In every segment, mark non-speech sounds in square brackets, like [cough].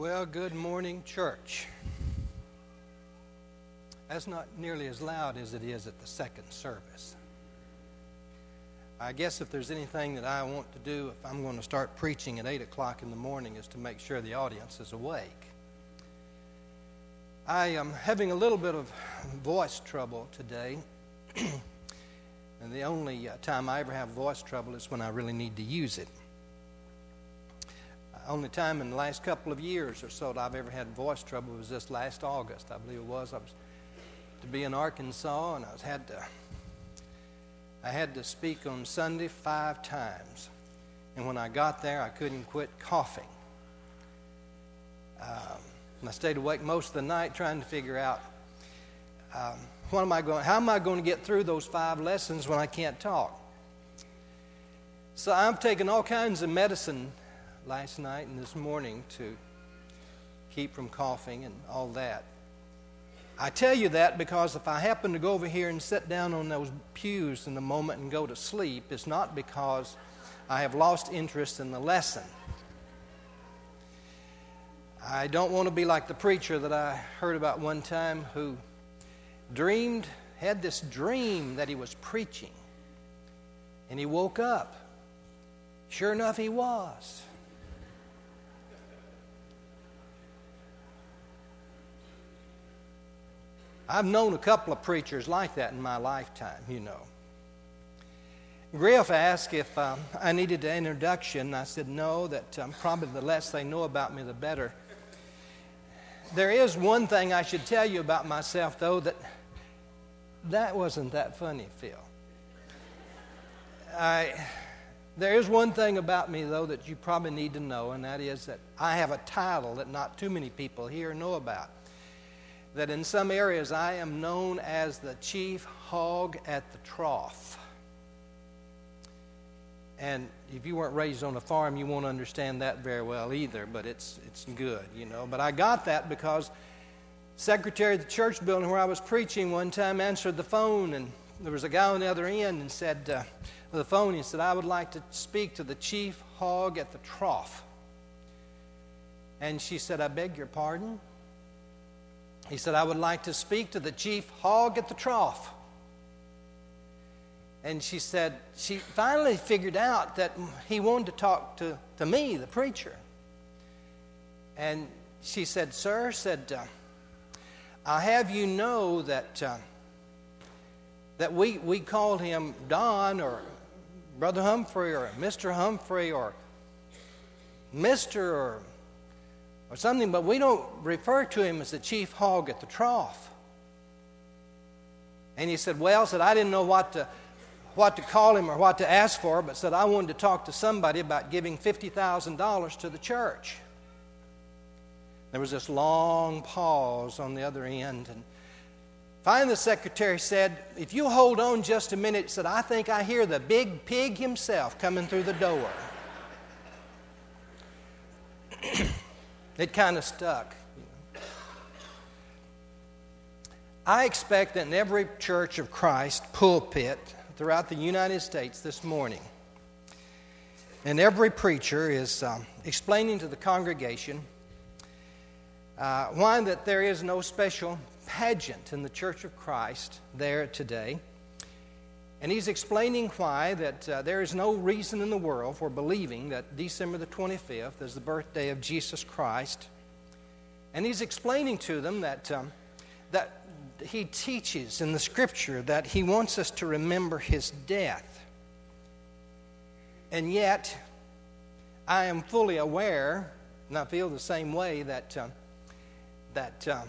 Well, good morning, church. That's not nearly as loud as it is at the second service. I guess if there's anything that I want to do if I'm going to start preaching at 8 o'clock in the morning is to make sure the audience is awake. I am having a little bit of voice trouble today. [clears throat] and the only uh, time I ever have voice trouble is when I really need to use it only time in the last couple of years or so that I've ever had voice trouble was this last August, I believe it was. I was to be in Arkansas, and I was had to I had to speak on Sunday five times, and when I got there, I couldn't quit coughing. Um, and I stayed awake most of the night trying to figure out um, what am I going, how am I going to get through those five lessons when I can't talk. So I'm taking all kinds of medicine last night and this morning to keep from coughing and all that. I tell you that because if I happen to go over here and sit down on those pews in a moment and go to sleep, it's not because I have lost interest in the lesson. I don't want to be like the preacher that I heard about one time who dreamed, had this dream that he was preaching. And he woke up. Sure enough, he was. I've known a couple of preachers like that in my lifetime, you know. Griff asked if um, I needed an introduction. I said, no, that um, probably the less they know about me, the better. There is one thing I should tell you about myself, though, that that wasn't that funny, Phil. I, there is one thing about me, though, that you probably need to know, and that is that I have a title that not too many people here know about that in some areas I am known as the chief hog at the trough. And if you weren't raised on a farm, you won't understand that very well either, but it's, it's good, you know. But I got that because secretary of the church building where I was preaching one time answered the phone, and there was a guy on the other end and said, uh, the phone, he said, I would like to speak to the chief hog at the trough. And she said, I beg your pardon? He said, I would like to speak to the chief hog at the trough. And she said, she finally figured out that he wanted to talk to, to me, the preacher. And she said, Sir, said, uh, I have you know that, uh, that we, we called him Don or Brother Humphrey or Mr. Humphrey or Mr. or or something, but we don't refer to him as the chief hog at the trough. And he said, Well, said, I didn't know what to, what to call him or what to ask for, but said, I wanted to talk to somebody about giving $50,000 to the church. There was this long pause on the other end. And finally, the secretary said, If you hold on just a minute, said, I think I hear the big pig himself coming through the door. [clears throat] It kind of stuck. I expect that in every church of Christ pulpit throughout the United States this morning, and every preacher is um, explaining to the congregation uh, why that there is no special pageant in the Church of Christ there today. And he's explaining why that uh, there is no reason in the world for believing that December the 25th is the birthday of Jesus Christ. And he's explaining to them that, um, that he teaches in the scripture that he wants us to remember his death. And yet, I am fully aware, and I feel the same way, that, um, that um,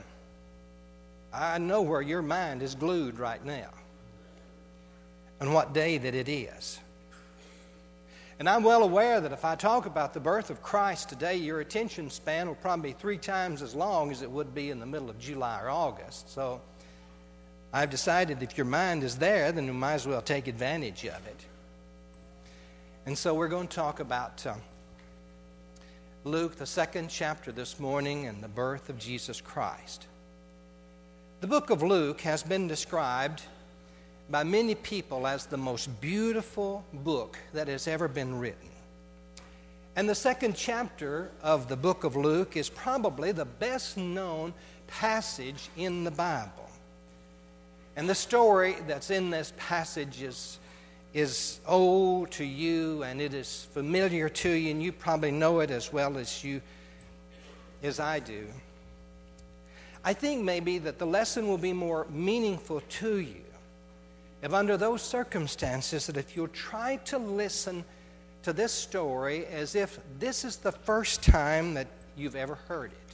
I know where your mind is glued right now and what day that it is. And I'm well aware that if I talk about the birth of Christ today, your attention span will probably be three times as long as it would be in the middle of July or August. So I've decided if your mind is there, then you might as well take advantage of it. And so we're going to talk about uh, Luke, the second chapter this morning, and the birth of Jesus Christ. The book of Luke has been described by many people as the most beautiful book that has ever been written. And the second chapter of the book of Luke is probably the best known passage in the Bible. And the story that's in this passage is, is old to you and it is familiar to you, and you probably know it as well as you as I do. I think maybe that the lesson will be more meaningful to you if under those circumstances that if you'll try to listen to this story as if this is the first time that you've ever heard it.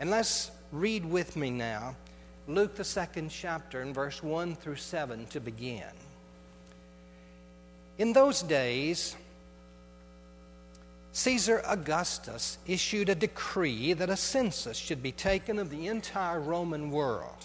And let's read with me now Luke, the second chapter, in verse 1 through 7 to begin. In those days, Caesar Augustus issued a decree that a census should be taken of the entire Roman world.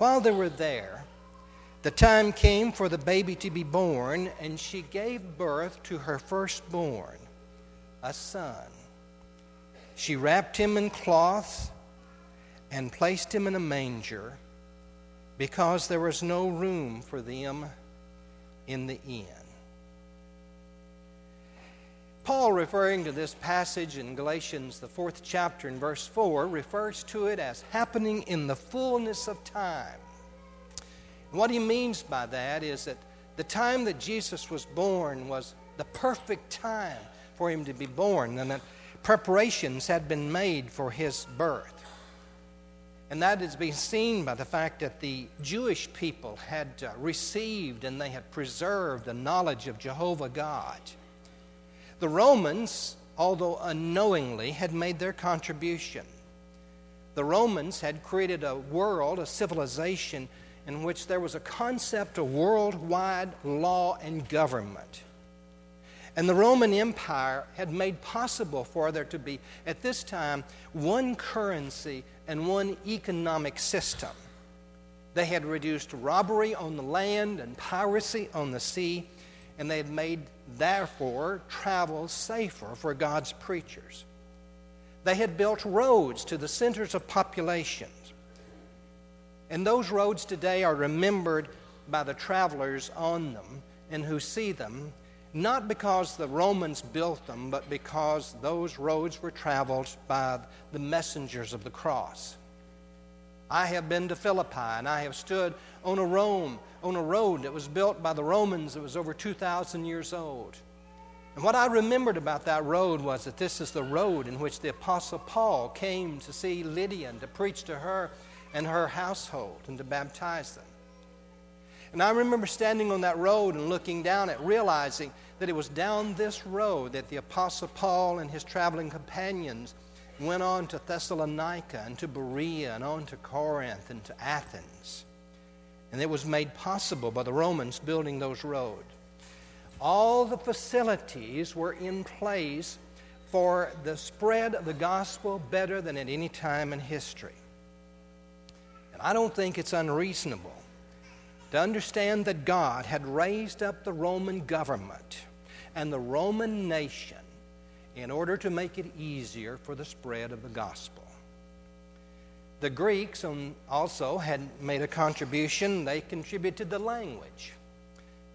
While they were there, the time came for the baby to be born, and she gave birth to her firstborn a son. She wrapped him in cloth and placed him in a manger because there was no room for them in the inn. Paul, referring to this passage in Galatians, the fourth chapter, in verse 4, refers to it as happening in the fullness of time. What he means by that is that the time that Jesus was born was the perfect time for him to be born, and that preparations had been made for his birth. And that is being seen by the fact that the Jewish people had uh, received and they had preserved the knowledge of Jehovah God. The Romans, although unknowingly, had made their contribution. The Romans had created a world, a civilization, in which there was a concept of worldwide law and government. And the Roman Empire had made possible for there to be, at this time, one currency and one economic system. They had reduced robbery on the land and piracy on the sea, and they had made, therefore, travel safer for God's preachers. They had built roads to the centers of populations. And those roads today are remembered by the travelers on them and who see them not because the Romans built them, but because those roads were traveled by the messengers of the cross. I have been to Philippi and I have stood on a Rome, on a road that was built by the Romans that was over 2,000 years old. And what I remembered about that road was that this is the road in which the Apostle Paul came to see Lydia and to preach to her and her household and to baptize them. And I remember standing on that road and looking down at realizing that it was down this road that the Apostle Paul and his traveling companions went on to Thessalonica and to Berea and on to Corinth and to Athens. And it was made possible by the Romans building those roads. All the facilities were in place for the spread of the gospel better than at any time in history. And I don't think it's unreasonable to understand that God had raised up the Roman government and the Roman nation in order to make it easier for the spread of the gospel. The Greeks um, also had made a contribution. They contributed the language.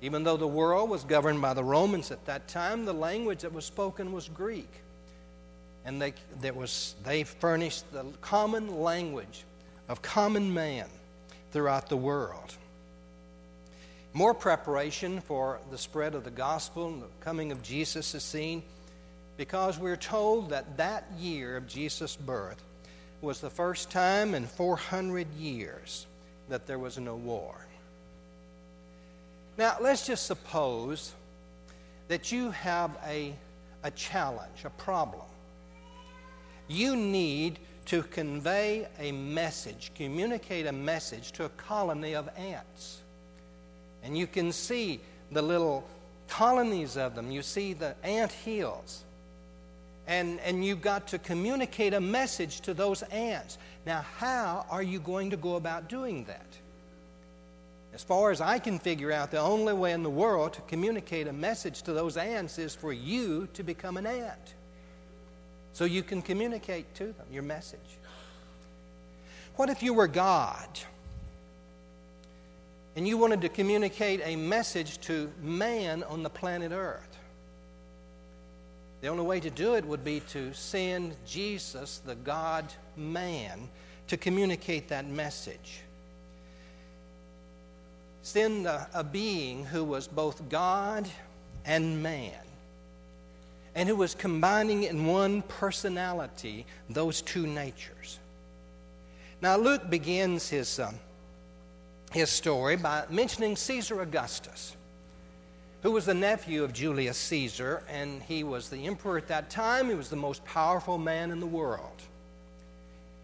Even though the world was governed by the Romans at that time, the language that was spoken was Greek. And they, there was, they furnished the common language of common man throughout the world more preparation for the spread of the gospel and the coming of Jesus is seen because we're told that that year of Jesus' birth was the first time in 400 years that there was no war. Now, let's just suppose that you have a, a challenge, a problem. You need to convey a message, communicate a message to a colony of ants. And you can see the little colonies of them. You see the ant hills. And, and you've got to communicate a message to those ants. Now, how are you going to go about doing that? As far as I can figure out, the only way in the world to communicate a message to those ants is for you to become an ant. So you can communicate to them your message. What if you were God and you wanted to communicate a message to man on the planet Earth? The only way to do it would be to send Jesus, the God man, to communicate that message. Send a, a, being who was both God and man, and who was combining in one personality those two natures. Now, Luke begins his, um, his story by mentioning Caesar Augustus who was the nephew of Julius Caesar, and he was the emperor at that time. He was the most powerful man in the world.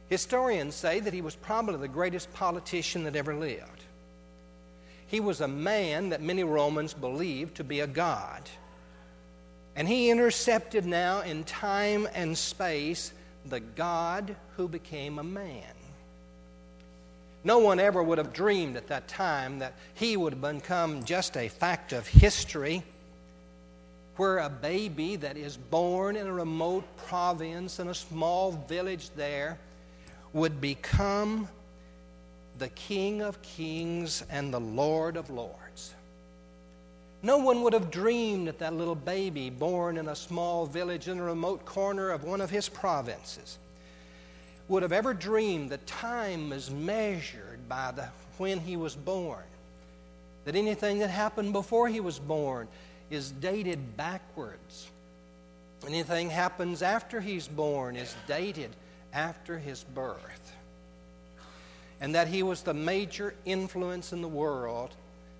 Historians say that he was probably the greatest politician that ever lived. He was a man that many Romans believed to be a god. And he intercepted now in time and space the God who became a man. No one ever would have dreamed at that time that he would become just a fact of history where a baby that is born in a remote province in a small village there would become the King of Kings and the Lord of Lords. No one would have dreamed that that little baby born in a small village in a remote corner of one of his provinces would have ever dreamed that time is measured by the, when he was born. That anything that happened before he was born is dated backwards. Anything happens after he's born is dated after his birth. And that he was the major influence in the world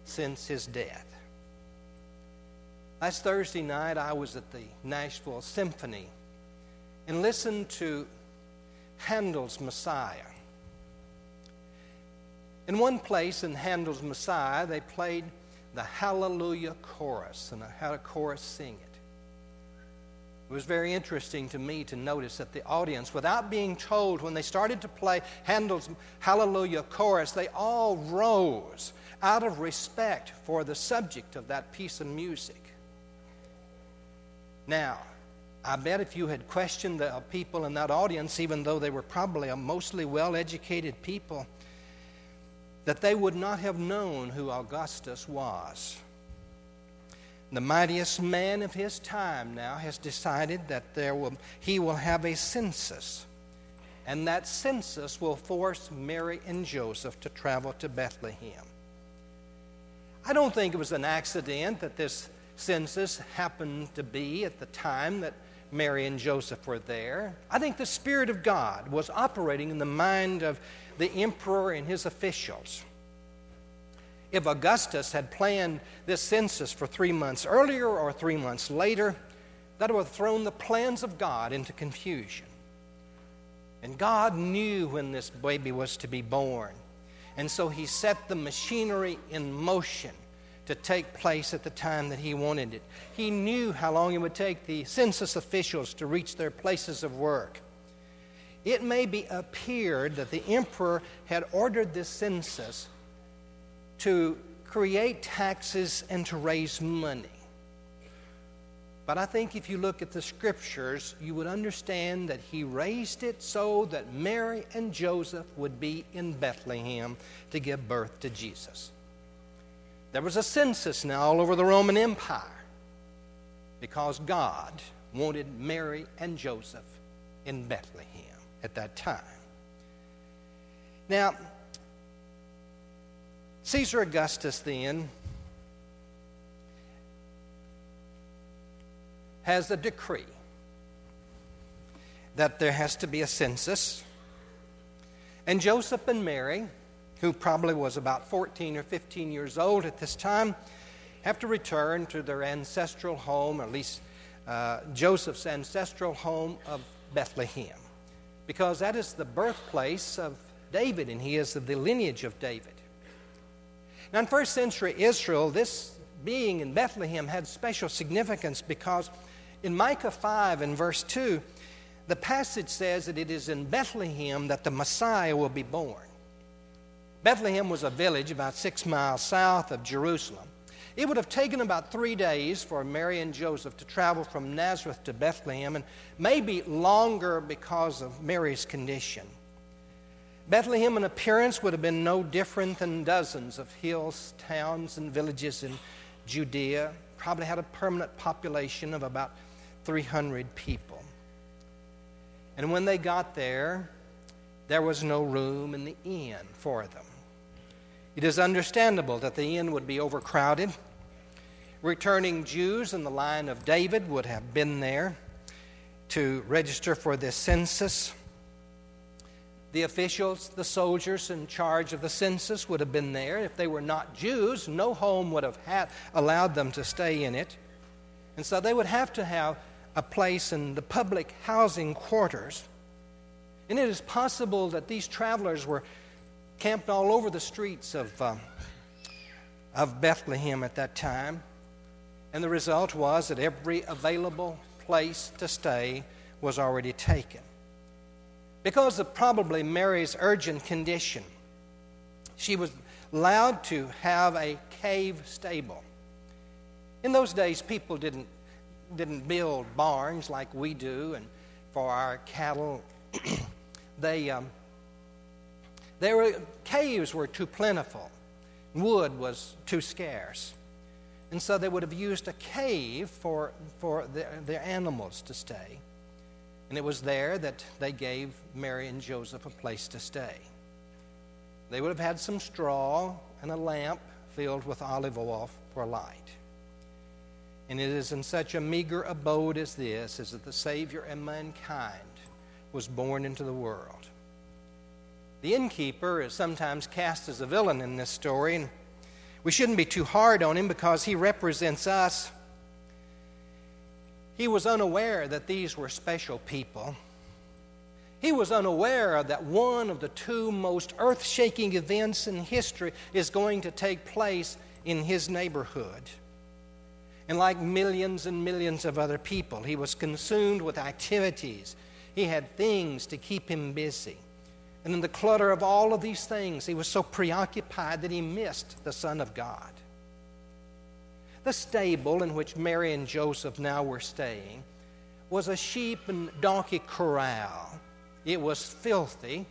since his death. Last Thursday night, I was at the Nashville Symphony and listened to Handel's Messiah. In one place in Handel's Messiah, they played the Hallelujah chorus, and I had a chorus sing it. It was very interesting to me to notice that the audience, without being told, when they started to play Handel's Hallelujah chorus, they all rose out of respect for the subject of that piece of music. Now, I bet if you had questioned the people in that audience, even though they were probably a mostly well educated people, that they would not have known who Augustus was. The mightiest man of his time now has decided that there will, he will have a census. And that census will force Mary and Joseph to travel to Bethlehem. I don't think it was an accident that this census happened to be at the time that Mary and Joseph were there. I think the Spirit of God was operating in the mind of the emperor and his officials. If Augustus had planned this census for three months earlier or three months later, that would have thrown the plans of God into confusion. And God knew when this baby was to be born. And so he set the machinery in motion to take place at the time that he wanted it. He knew how long it would take the census officials to reach their places of work. It may be appeared that the emperor had ordered this census to create taxes and to raise money. But I think if you look at the scriptures, you would understand that he raised it so that Mary and Joseph would be in Bethlehem to give birth to Jesus. There was a census now all over the Roman Empire because God wanted Mary and Joseph in Bethlehem at that time. Now, Caesar Augustus then has a decree that there has to be a census. And Joseph and Mary who probably was about 14 or 15 years old at this time, have to return to their ancestral home, or at least uh, Joseph's ancestral home of Bethlehem, because that is the birthplace of David, and he is of the lineage of David. Now, in first century Israel, this being in Bethlehem had special significance because In Micah 5 and verse 2, the passage says that it is in Bethlehem that the Messiah will be born. Bethlehem was a village about six miles south of Jerusalem. It would have taken about three days for Mary and Joseph to travel from Nazareth to Bethlehem, and maybe longer because of Mary's condition. Bethlehem in appearance would have been no different than dozens of hills, towns, and villages in Judea. Probably had a permanent population of about 300 people. And when they got there, there was no room in the inn for them. It is understandable that the inn would be overcrowded. Returning Jews in the line of David would have been there to register for this census. The officials, the soldiers in charge of the census would have been there. If they were not Jews, no home would have had, allowed them to stay in it. And so they would have to have a place in the public housing quarters. And it is possible that these travelers were camped all over the streets of, uh, of Bethlehem at that time. And the result was that every available place to stay was already taken. Because of probably Mary's urgent condition, she was allowed to have a cave stable. In those days, people didn't, didn't build barns like we do and for our cattle. [coughs] they um, there were, caves were too plentiful, wood was too scarce. And so they would have used a cave for, for their, their animals to stay. And it was there that they gave Mary and Joseph a place to stay. They would have had some straw and a lamp filled with olive oil for light. And it is in such a meager abode as this as that the Savior and mankind was born into the world. The innkeeper is sometimes cast as a villain in this story, and we shouldn't be too hard on him because he represents us. He was unaware that these were special people. He was unaware that one of the two most earth shaking events in history is going to take place in his neighborhood. And like millions and millions of other people, he was consumed with activities. He had things to keep him busy. And in the clutter of all of these things, he was so preoccupied that he missed the Son of God. The stable in which Mary and Joseph now were staying was a sheep and donkey corral. It was filthy.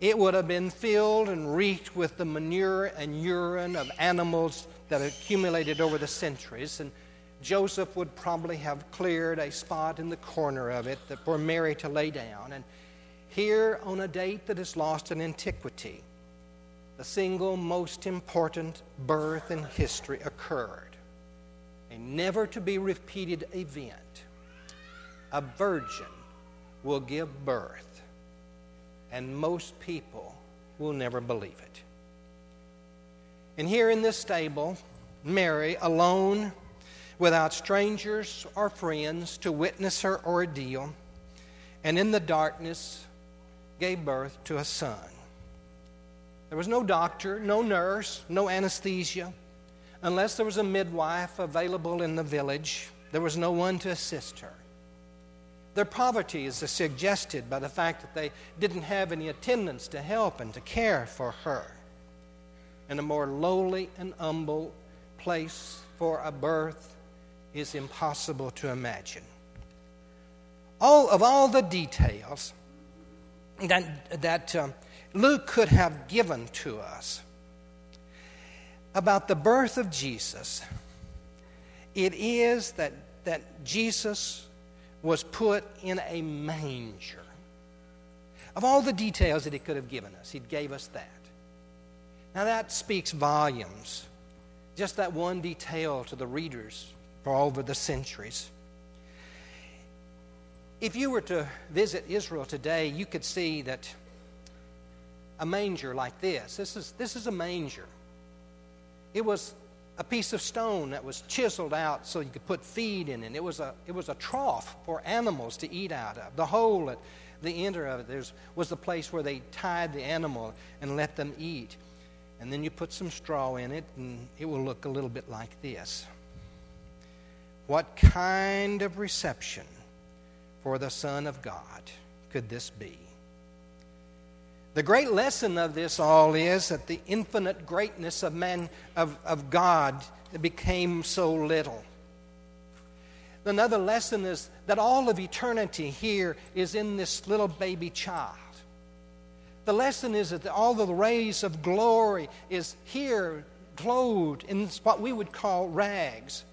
It would have been filled and reeked with the manure and urine of animals that accumulated over the centuries. And Joseph would probably have cleared a spot in the corner of it for Mary to lay down. And here, on a date that is lost in antiquity, the single most important birth in history occurred. A never to be repeated event. A virgin will give birth, and most people will never believe it. And here in this stable, Mary, alone, without strangers or friends to witness her ordeal, and in the darkness, gave birth to a son. There was no doctor, no nurse, no anesthesia. Unless there was a midwife available in the village, there was no one to assist her. Their poverty is suggested by the fact that they didn't have any attendants to help and to care for her. And a more lowly and humble place for a birth is impossible to imagine. All of all the details that, that um, Luke could have given to us about the birth of Jesus, it is that, that Jesus was put in a manger. Of all the details that he could have given us, he gave us that. Now that speaks volumes. Just that one detail to the readers for over the centuries. If you were to visit Israel today, you could see that a manger like this, this is, this is a manger. It was a piece of stone that was chiseled out so you could put feed in it. It was a, it was a trough for animals to eat out of. The hole at the end of it was the place where they tied the animal and let them eat. And then you put some straw in it, and it will look a little bit like this. What kind of reception for the Son of God could this be? The great lesson of this all is that the infinite greatness of man of, of God became so little. Another lesson is that all of eternity here is in this little baby child. The lesson is that all the rays of glory is here clothed in what we would call rags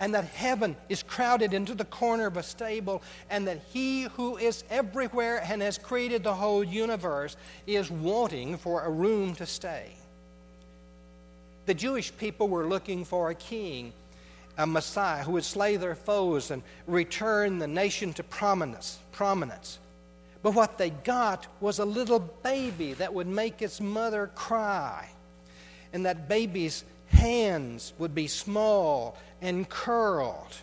and that heaven is crowded into the corner of a stable, and that He who is everywhere and has created the whole universe is wanting for a room to stay. The Jewish people were looking for a king, a Messiah who would slay their foes and return the nation to prominence. prominence. But what they got was a little baby that would make its mother cry. And that baby's hands would be small and curled,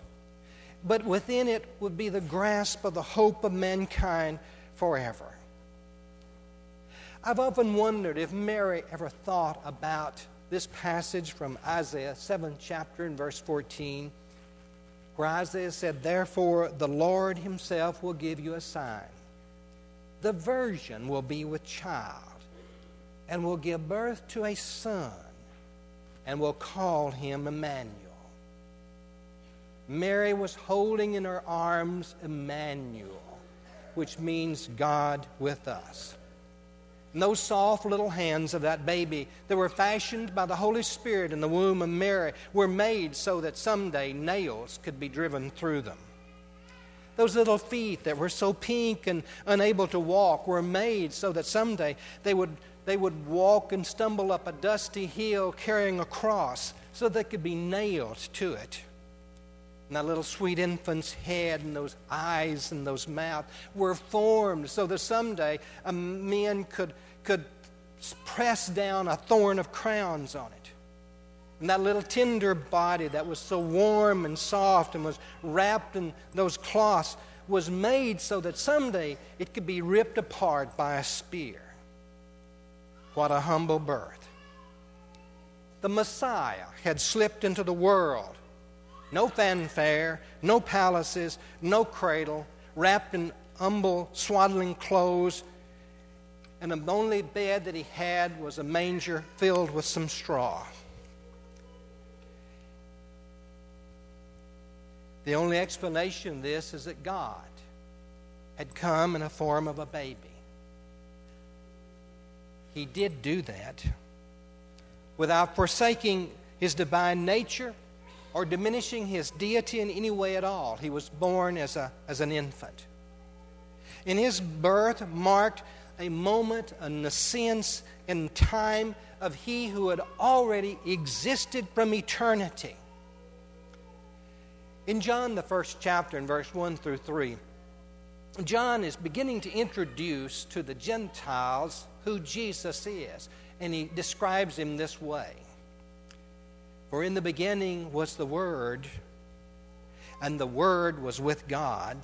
but within it would be the grasp of the hope of mankind forever. I've often wondered if Mary ever thought about this passage from Isaiah, 7th chapter, and verse 14, where Isaiah said, Therefore the Lord himself will give you a sign. The virgin will be with child and will give birth to a son and will call him Emmanuel. Mary was holding in her arms Emmanuel, which means God with us. And those soft little hands of that baby that were fashioned by the Holy Spirit in the womb of Mary were made so that someday nails could be driven through them. Those little feet that were so pink and unable to walk were made so that someday they would, they would walk and stumble up a dusty hill carrying a cross so they could be nailed to it. And that little sweet infant's head and those eyes and those mouth were formed so that someday a man could, could press down a thorn of crowns on it. And that little tender body that was so warm and soft and was wrapped in those cloths was made so that someday it could be ripped apart by a spear. What a humble birth. The Messiah had slipped into the world no fanfare, no palaces, no cradle, wrapped in humble, swaddling clothes, and the only bed that he had was a manger filled with some straw. The only explanation of this is that God had come in a form of a baby. He did do that without forsaking his divine nature or diminishing his deity in any way at all. He was born as, a, as an infant. In his birth marked a moment, a nascence in time of he who had already existed from eternity. In John, the first chapter, in verse 1 through 3, John is beginning to introduce to the Gentiles who Jesus is, and he describes him this way for in the beginning was the Word, and the Word was with God,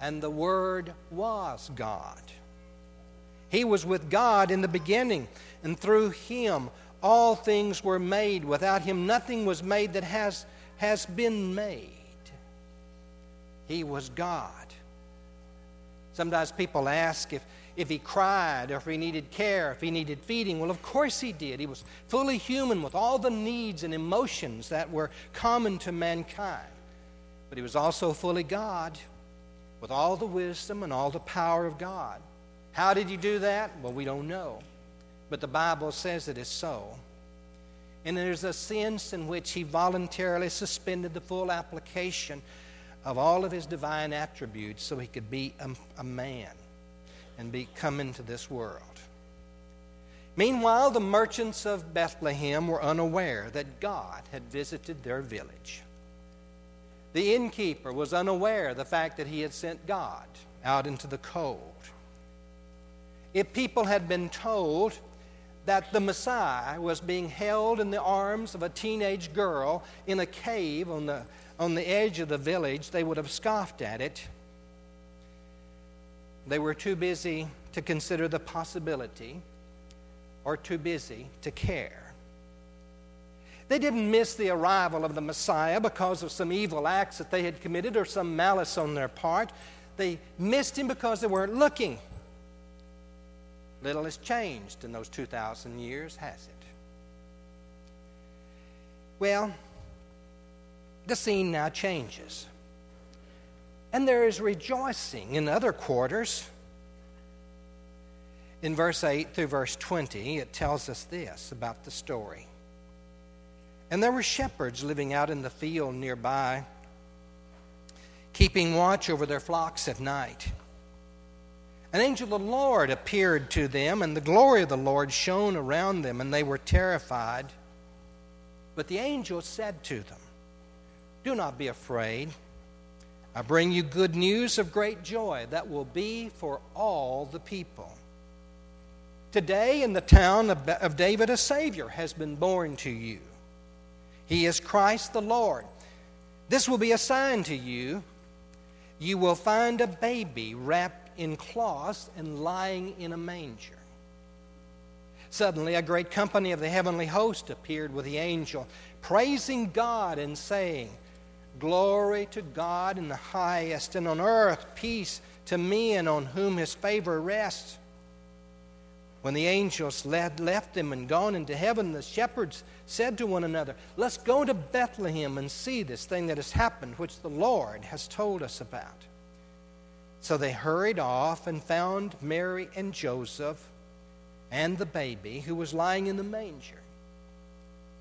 and the Word was God. He was with God in the beginning, and through Him all things were made. Without Him, nothing was made that has, has been made. He was God. Sometimes people ask if, if he cried or if he needed care, if he needed feeding. Well, of course he did. He was fully human with all the needs and emotions that were common to mankind. But he was also fully God with all the wisdom and all the power of God. How did he do that? Well, we don't know. But the Bible says it is so. And there's a sense in which he voluntarily suspended the full application of all of his divine attributes so he could be a, a man and be come into this world. Meanwhile, the merchants of Bethlehem were unaware that God had visited their village. The innkeeper was unaware of the fact that he had sent God out into the cold. If people had been told that the Messiah was being held in the arms of a teenage girl in a cave on the, on the edge of the village, they would have scoffed at it they were too busy to consider the possibility or too busy to care. They didn't miss the arrival of the Messiah because of some evil acts that they had committed or some malice on their part. They missed him because they weren't looking. Little has changed in those 2,000 years, has it? Well, the scene now changes. And there is rejoicing in other quarters. In verse 8 through verse 20, it tells us this about the story. And there were shepherds living out in the field nearby, keeping watch over their flocks at night. An angel of the Lord appeared to them, and the glory of the Lord shone around them, and they were terrified. But the angel said to them, Do not be afraid. I bring you good news of great joy that will be for all the people. Today, in the town of David, a Savior has been born to you. He is Christ the Lord. This will be a sign to you. You will find a baby wrapped in cloths and lying in a manger. Suddenly, a great company of the heavenly host appeared with the angel, praising God and saying, Glory to God in the highest, and on earth peace to men on whom his favor rests. When the angels led, left them and gone into heaven, the shepherds said to one another, Let's go to Bethlehem and see this thing that has happened, which the Lord has told us about. So they hurried off and found Mary and Joseph and the baby who was lying in the manger.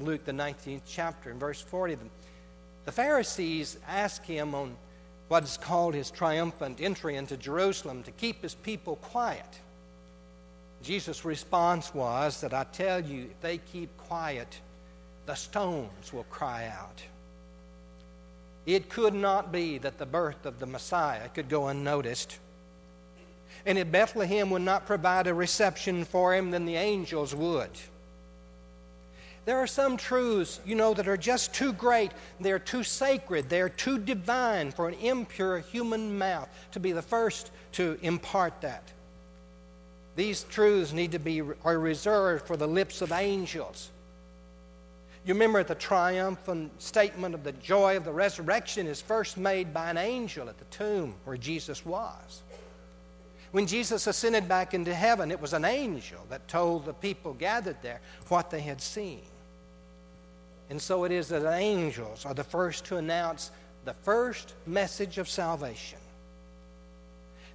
Luke, the 19th chapter, in verse 40, the Pharisees ask him on what is called his triumphant entry into Jerusalem to keep his people quiet. Jesus' response was that I tell you, if they keep quiet, the stones will cry out. It could not be that the birth of the Messiah could go unnoticed. And if Bethlehem would not provide a reception for him, then the angels would. There are some truths, you know, that are just too great. They're too sacred. They're too divine for an impure human mouth to be the first to impart that. These truths need to be are reserved for the lips of angels. You remember the triumphant statement of the joy of the resurrection is first made by an angel at the tomb where Jesus was. When Jesus ascended back into heaven, it was an angel that told the people gathered there what they had seen. And so it is that angels are the first to announce the first message of salvation.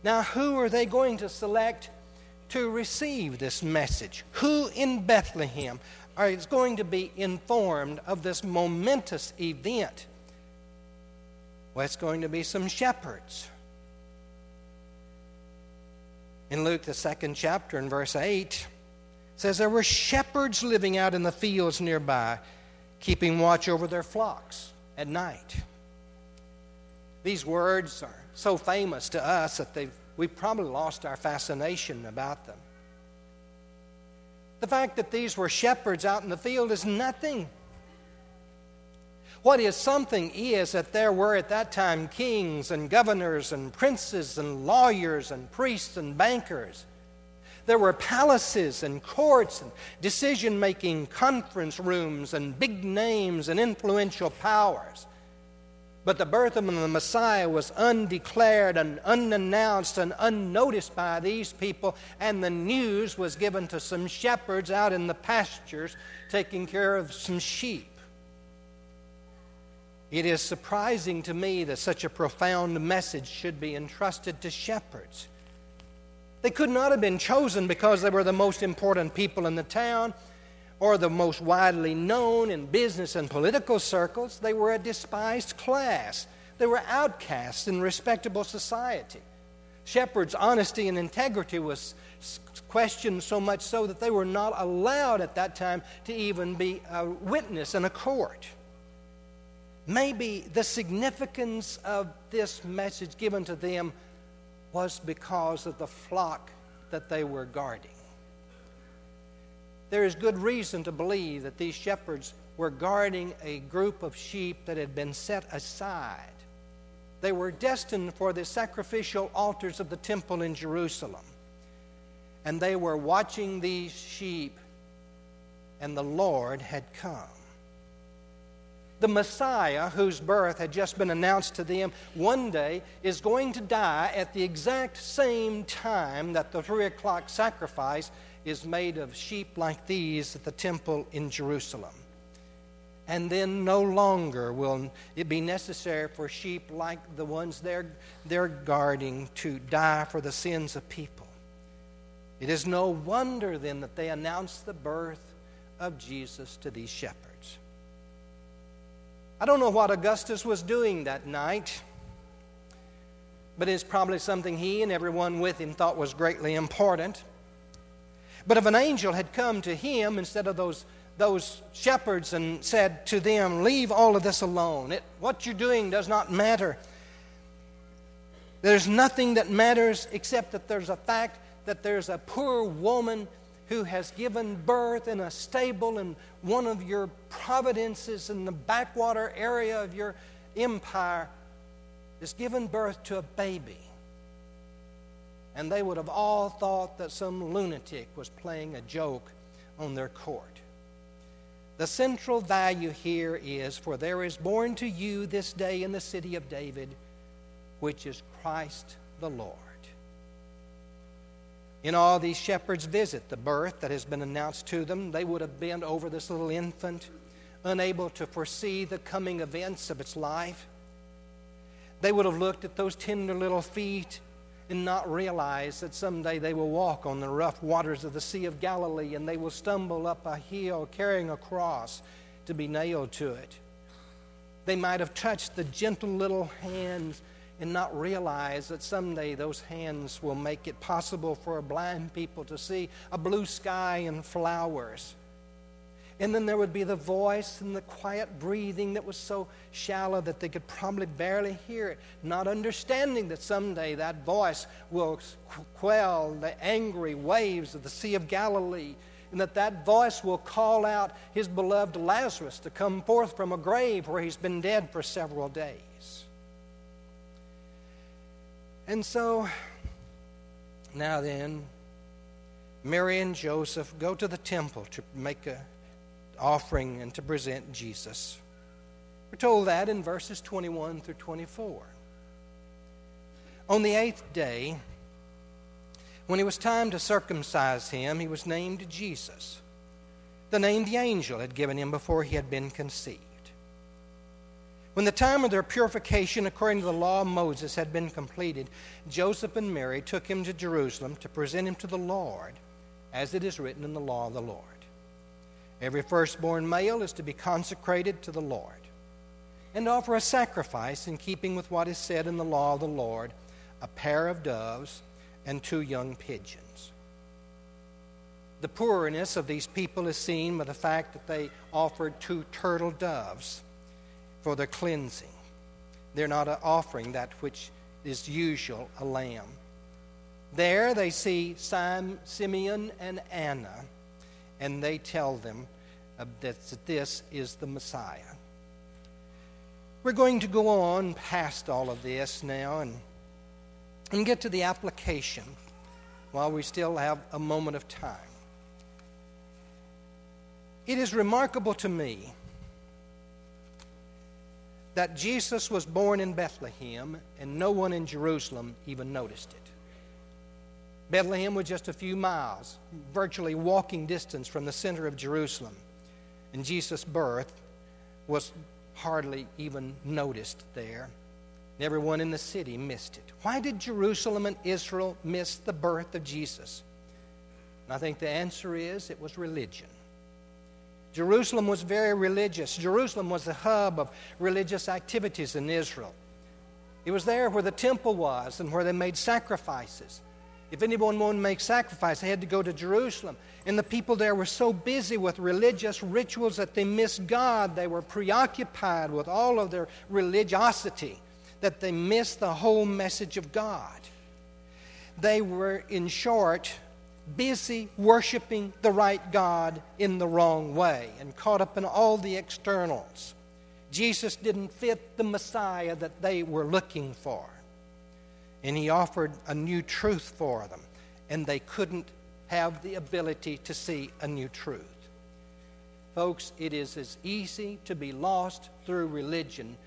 Now, who are they going to select to receive this message? Who in Bethlehem is going to be informed of this momentous event? Well, it's going to be some shepherds in Luke, the second chapter, in verse 8, says there were shepherds living out in the fields nearby, keeping watch over their flocks at night. These words are so famous to us that they've, we've probably lost our fascination about them. The fact that these were shepherds out in the field is nothing what is something is that there were at that time kings and governors and princes and lawyers and priests and bankers. There were palaces and courts and decision making conference rooms and big names and influential powers. But the birth of the Messiah was undeclared and unannounced and unnoticed by these people, and the news was given to some shepherds out in the pastures taking care of some sheep. It is surprising to me that such a profound message should be entrusted to shepherds. They could not have been chosen because they were the most important people in the town or the most widely known in business and political circles. They were a despised class, they were outcasts in respectable society. Shepherds' honesty and integrity was questioned so much so that they were not allowed at that time to even be a witness in a court. maybe the significance of this message given to them was because of the flock that they were guarding. There is good reason to believe that these shepherds were guarding a group of sheep that had been set aside. They were destined for the sacrificial altars of the temple in Jerusalem. And they were watching these sheep, and the Lord had come the Messiah, whose birth had just been announced to them, one day is going to die at the exact same time that the three o'clock sacrifice is made of sheep like these at the temple in Jerusalem. And then no longer will it be necessary for sheep like the ones they're, they're guarding to die for the sins of people. It is no wonder then that they announced the birth of Jesus to these shepherds. I don't know what Augustus was doing that night, but it's probably something he and everyone with him thought was greatly important. But if an angel had come to him instead of those, those shepherds and said to them, Leave all of this alone, it, what you're doing does not matter. There's nothing that matters except that there's a fact that there's a poor woman who has given birth in a stable in one of your providences in the backwater area of your empire, has given birth to a baby. And they would have all thought that some lunatic was playing a joke on their court. The central value here is For there is born to you this day in the city of David, which is Christ the Lord. In all these shepherds visit the birth that has been announced to them, they would have been over this little infant, unable to foresee the coming events of its life. They would have looked at those tender little feet and not realized that someday they will walk on the rough waters of the Sea of Galilee and they will stumble up a hill carrying a cross to be nailed to it. They might have touched the gentle little hands and not realize that someday those hands will make it possible for blind people to see a blue sky and flowers. And then there would be the voice and the quiet breathing that was so shallow that they could probably barely hear it, not understanding that someday that voice will quell the angry waves of the Sea of Galilee, and that that voice will call out his beloved Lazarus to come forth from a grave where he's been dead for several days. And so, now then, Mary and Joseph go to the temple to make an offering and to present Jesus. We're told that in verses 21 through 24. On the eighth day, when it was time to circumcise him, he was named Jesus, the name the angel had given him before he had been conceived. When the time of their purification according to the law of Moses had been completed, Joseph and Mary took him to Jerusalem to present him to the Lord, as it is written in the law of the Lord. Every firstborn male is to be consecrated to the Lord and offer a sacrifice in keeping with what is said in the law of the Lord a pair of doves and two young pigeons. The poorness of these people is seen by the fact that they offered two turtle doves for the cleansing. They're not offering that which is usual, a lamb. There they see Simeon and Anna, and they tell them that this is the Messiah. We're going to go on past all of this now and, and get to the application while we still have a moment of time. It is remarkable to me that Jesus was born in Bethlehem and no one in Jerusalem even noticed it. Bethlehem was just a few miles, virtually walking distance from the center of Jerusalem. And Jesus' birth was hardly even noticed there. Everyone in the city missed it. Why did Jerusalem and Israel miss the birth of Jesus? And I think the answer is it was religion. Jerusalem was very religious. Jerusalem was the hub of religious activities in Israel. It was there where the temple was and where they made sacrifices. If anyone wanted to make sacrifice, they had to go to Jerusalem. And the people there were so busy with religious rituals that they missed God. They were preoccupied with all of their religiosity that they missed the whole message of God. They were, in short, busy worshiping the right God in the wrong way and caught up in all the externals. Jesus didn't fit the Messiah that they were looking for. And he offered a new truth for them, and they couldn't have the ability to see a new truth. Folks, it is as easy to be lost through religion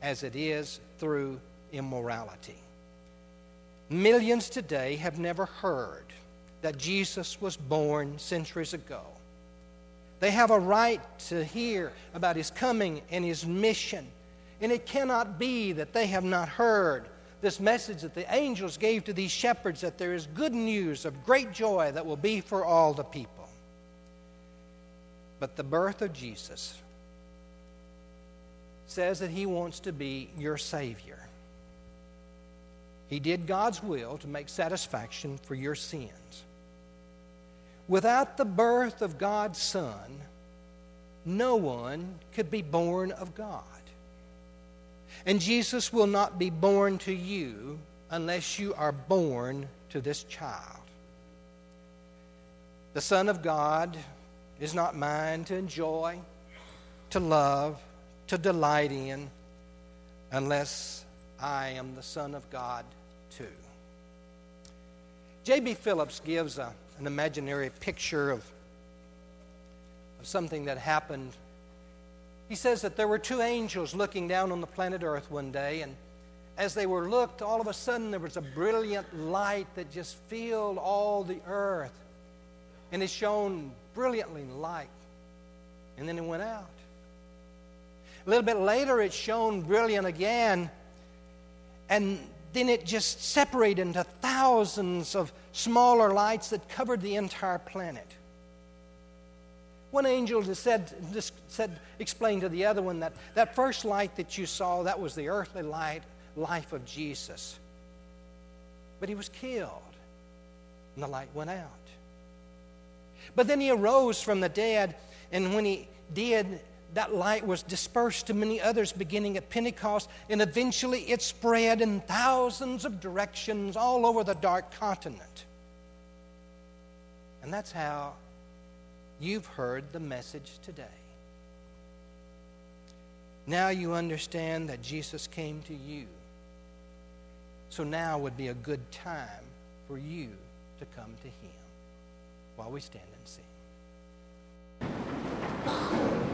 as it is through immorality. Millions today have never heard that Jesus was born centuries ago. They have a right to hear about his coming and his mission. And it cannot be that they have not heard this message that the angels gave to these shepherds that there is good news of great joy that will be for all the people. But the birth of Jesus says that he wants to be your Savior. He did God's will to make satisfaction for your sins. Without the birth of God's Son, no one could be born of God. And Jesus will not be born to you unless you are born to this child. The Son of God is not mine to enjoy, to love, to delight in, unless I am the Son of God too. J.B. Phillips gives a an imaginary picture of, of something that happened. He says that there were two angels looking down on the planet Earth one day, and as they were looked, all of a sudden there was a brilliant light that just filled all the earth. And it shone brilliantly light. And then it went out. A little bit later, it shone brilliant again. And then it just separated into thousands of smaller lights that covered the entire planet. One angel just said, just said, explained to the other one that that first light that you saw, that was the earthly light, life of Jesus. But he was killed, and the light went out. But then he arose from the dead, and when he did, that light was dispersed to many others beginning at Pentecost, and eventually it spread in thousands of directions all over the dark continent. And that's how you've heard the message today. Now you understand that Jesus came to you. So now would be a good time for you to come to Him while we stand and sing.